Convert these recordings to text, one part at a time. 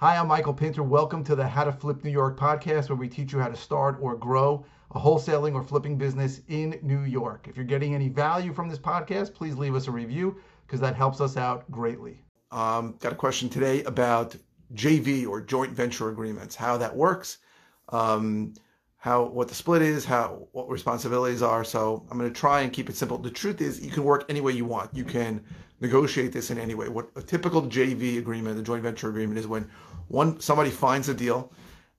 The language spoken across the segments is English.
Hi, I'm Michael Pinter. Welcome to the How to Flip New York podcast, where we teach you how to start or grow a wholesaling or flipping business in New York. If you're getting any value from this podcast, please leave us a review because that helps us out greatly. Um, got a question today about JV or joint venture agreements, how that works, um, how what the split is, how what responsibilities are. So I'm going to try and keep it simple. The truth is, you can work any way you want. You can negotiate this in any way. What a typical JV agreement, the joint venture agreement, is when one somebody finds a deal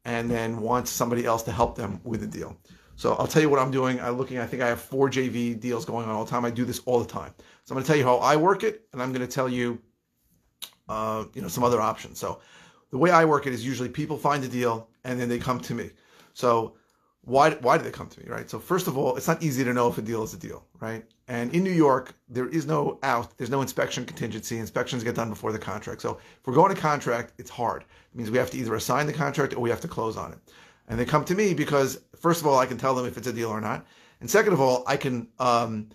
and then wants somebody else to help them with the deal. So I'll tell you what I'm doing. I'm looking. I think I have four JV deals going on all the time. I do this all the time. So I'm going to tell you how I work it, and I'm going to tell you, uh, you know, some other options. So the way I work it is usually people find a deal and then they come to me. So why why do they come to me, right? So first of all, it's not easy to know if a deal is a deal, right? And in New York, there is no out, there's no inspection contingency. Inspections get done before the contract. So if we're going to contract, it's hard. It means we have to either assign the contract or we have to close on it. And they come to me because first of all, I can tell them if it's a deal or not, and second of all, I can um,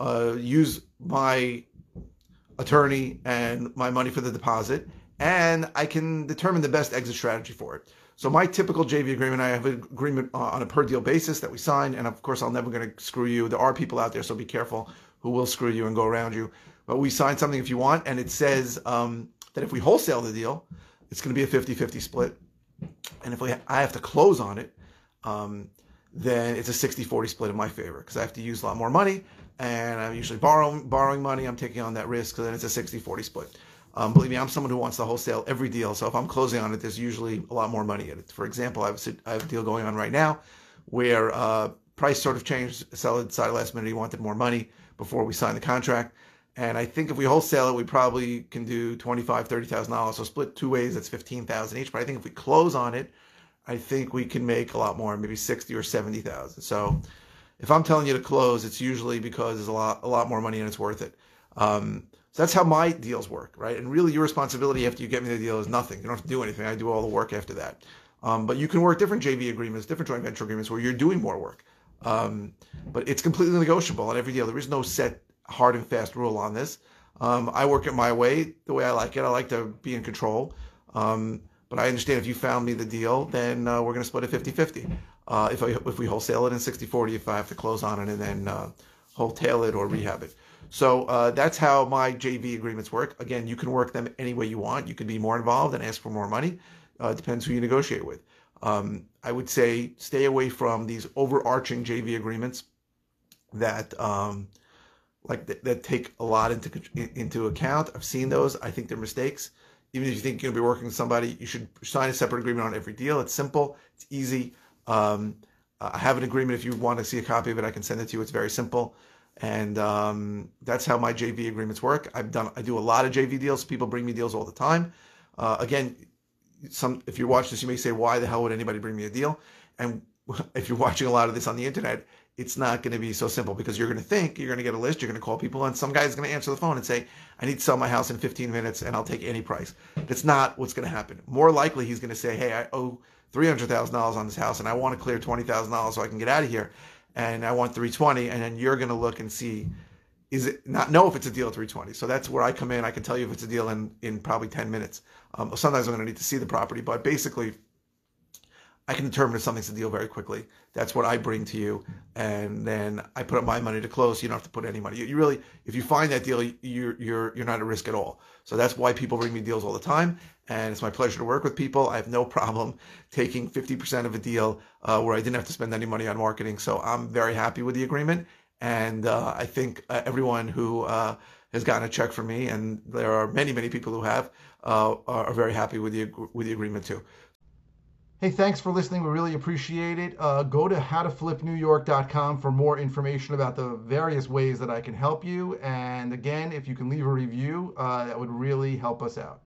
uh, use my attorney and my money for the deposit, and I can determine the best exit strategy for it. So my typical JV agreement, I have an agreement on a per deal basis that we sign, and of course I'm never going to screw you. There are people out there, so be careful who will screw you and go around you. But we sign something if you want, and it says um, that if we wholesale the deal, it's going to be a 50-50 split, and if we I have to close on it, um, then it's a 60-40 split in my favor because I have to use a lot more money, and I'm usually borrowing borrowing money. I'm taking on that risk, so then it's a 60-40 split. Um, believe me, I'm someone who wants to wholesale every deal. So if I'm closing on it, there's usually a lot more money in it. For example, I have a, I have a deal going on right now where uh, price sort of changed. Seller decided last minute he wanted more money before we signed the contract. And I think if we wholesale it, we probably can do twenty-five, thirty thousand dollars. So split two ways, that's fifteen thousand each. But I think if we close on it, I think we can make a lot more, maybe sixty or seventy thousand. So if I'm telling you to close, it's usually because there's a lot, a lot more money and it's worth it. Um, so that's how my deals work, right? And really, your responsibility after you get me the deal is nothing. You don't have to do anything. I do all the work after that. Um, but you can work different JV agreements, different joint venture agreements where you're doing more work. Um, but it's completely negotiable on every deal. There is no set hard and fast rule on this. Um, I work it my way, the way I like it. I like to be in control. Um, but I understand if you found me the deal, then uh, we're going to split it 50 50. Uh, if, if we wholesale it in 60 40, if I have to close on it and then uh, wholesale it or rehab it. So uh, that's how my JV agreements work. Again, you can work them any way you want. You can be more involved and ask for more money. Uh, depends who you negotiate with. Um, I would say stay away from these overarching JV agreements that um, like that, that, take a lot into into account. I've seen those. I think they're mistakes. Even if you think you're going to be working with somebody, you should sign a separate agreement on every deal. It's simple. It's easy. Um, I have an agreement. If you want to see a copy of it, I can send it to you. It's very simple and um, that's how my JV agreements work. I've done I do a lot of JV deals. People bring me deals all the time. Uh, again, some if you're watching this, you may say, "Why the hell would anybody bring me a deal?" And if you're watching a lot of this on the internet, it's not going to be so simple because you're going to think you're going to get a list, you're going to call people, and some guy's going to answer the phone and say, "I need to sell my house in 15 minutes, and I'll take any price." That's not what's going to happen. More likely, he's going to say, "Hey, I owe three hundred thousand dollars on this house, and I want to clear twenty thousand dollars so I can get out of here." And I want 320, and then you're going to look and see is it not know if it's a deal at 320. So that's where I come in. I can tell you if it's a deal in in probably 10 minutes. Um, sometimes I'm going to need to see the property, but basically I can determine if something's a deal very quickly. That's what I bring to you, and then I put up my money to close. You don't have to put any money. You, you, really, if you find that deal, you're you're you're not at risk at all. So that's why people bring me deals all the time, and it's my pleasure to work with people. I have no problem taking 50% of a deal uh, where I didn't have to spend any money on marketing. So I'm very happy with the agreement, and uh, I think uh, everyone who uh, has gotten a check from me, and there are many many people who have, uh, are very happy with the with the agreement too. Hey, thanks for listening. We really appreciate it. Uh, go to howtoflipnewyork.com for more information about the various ways that I can help you. And again, if you can leave a review, uh, that would really help us out.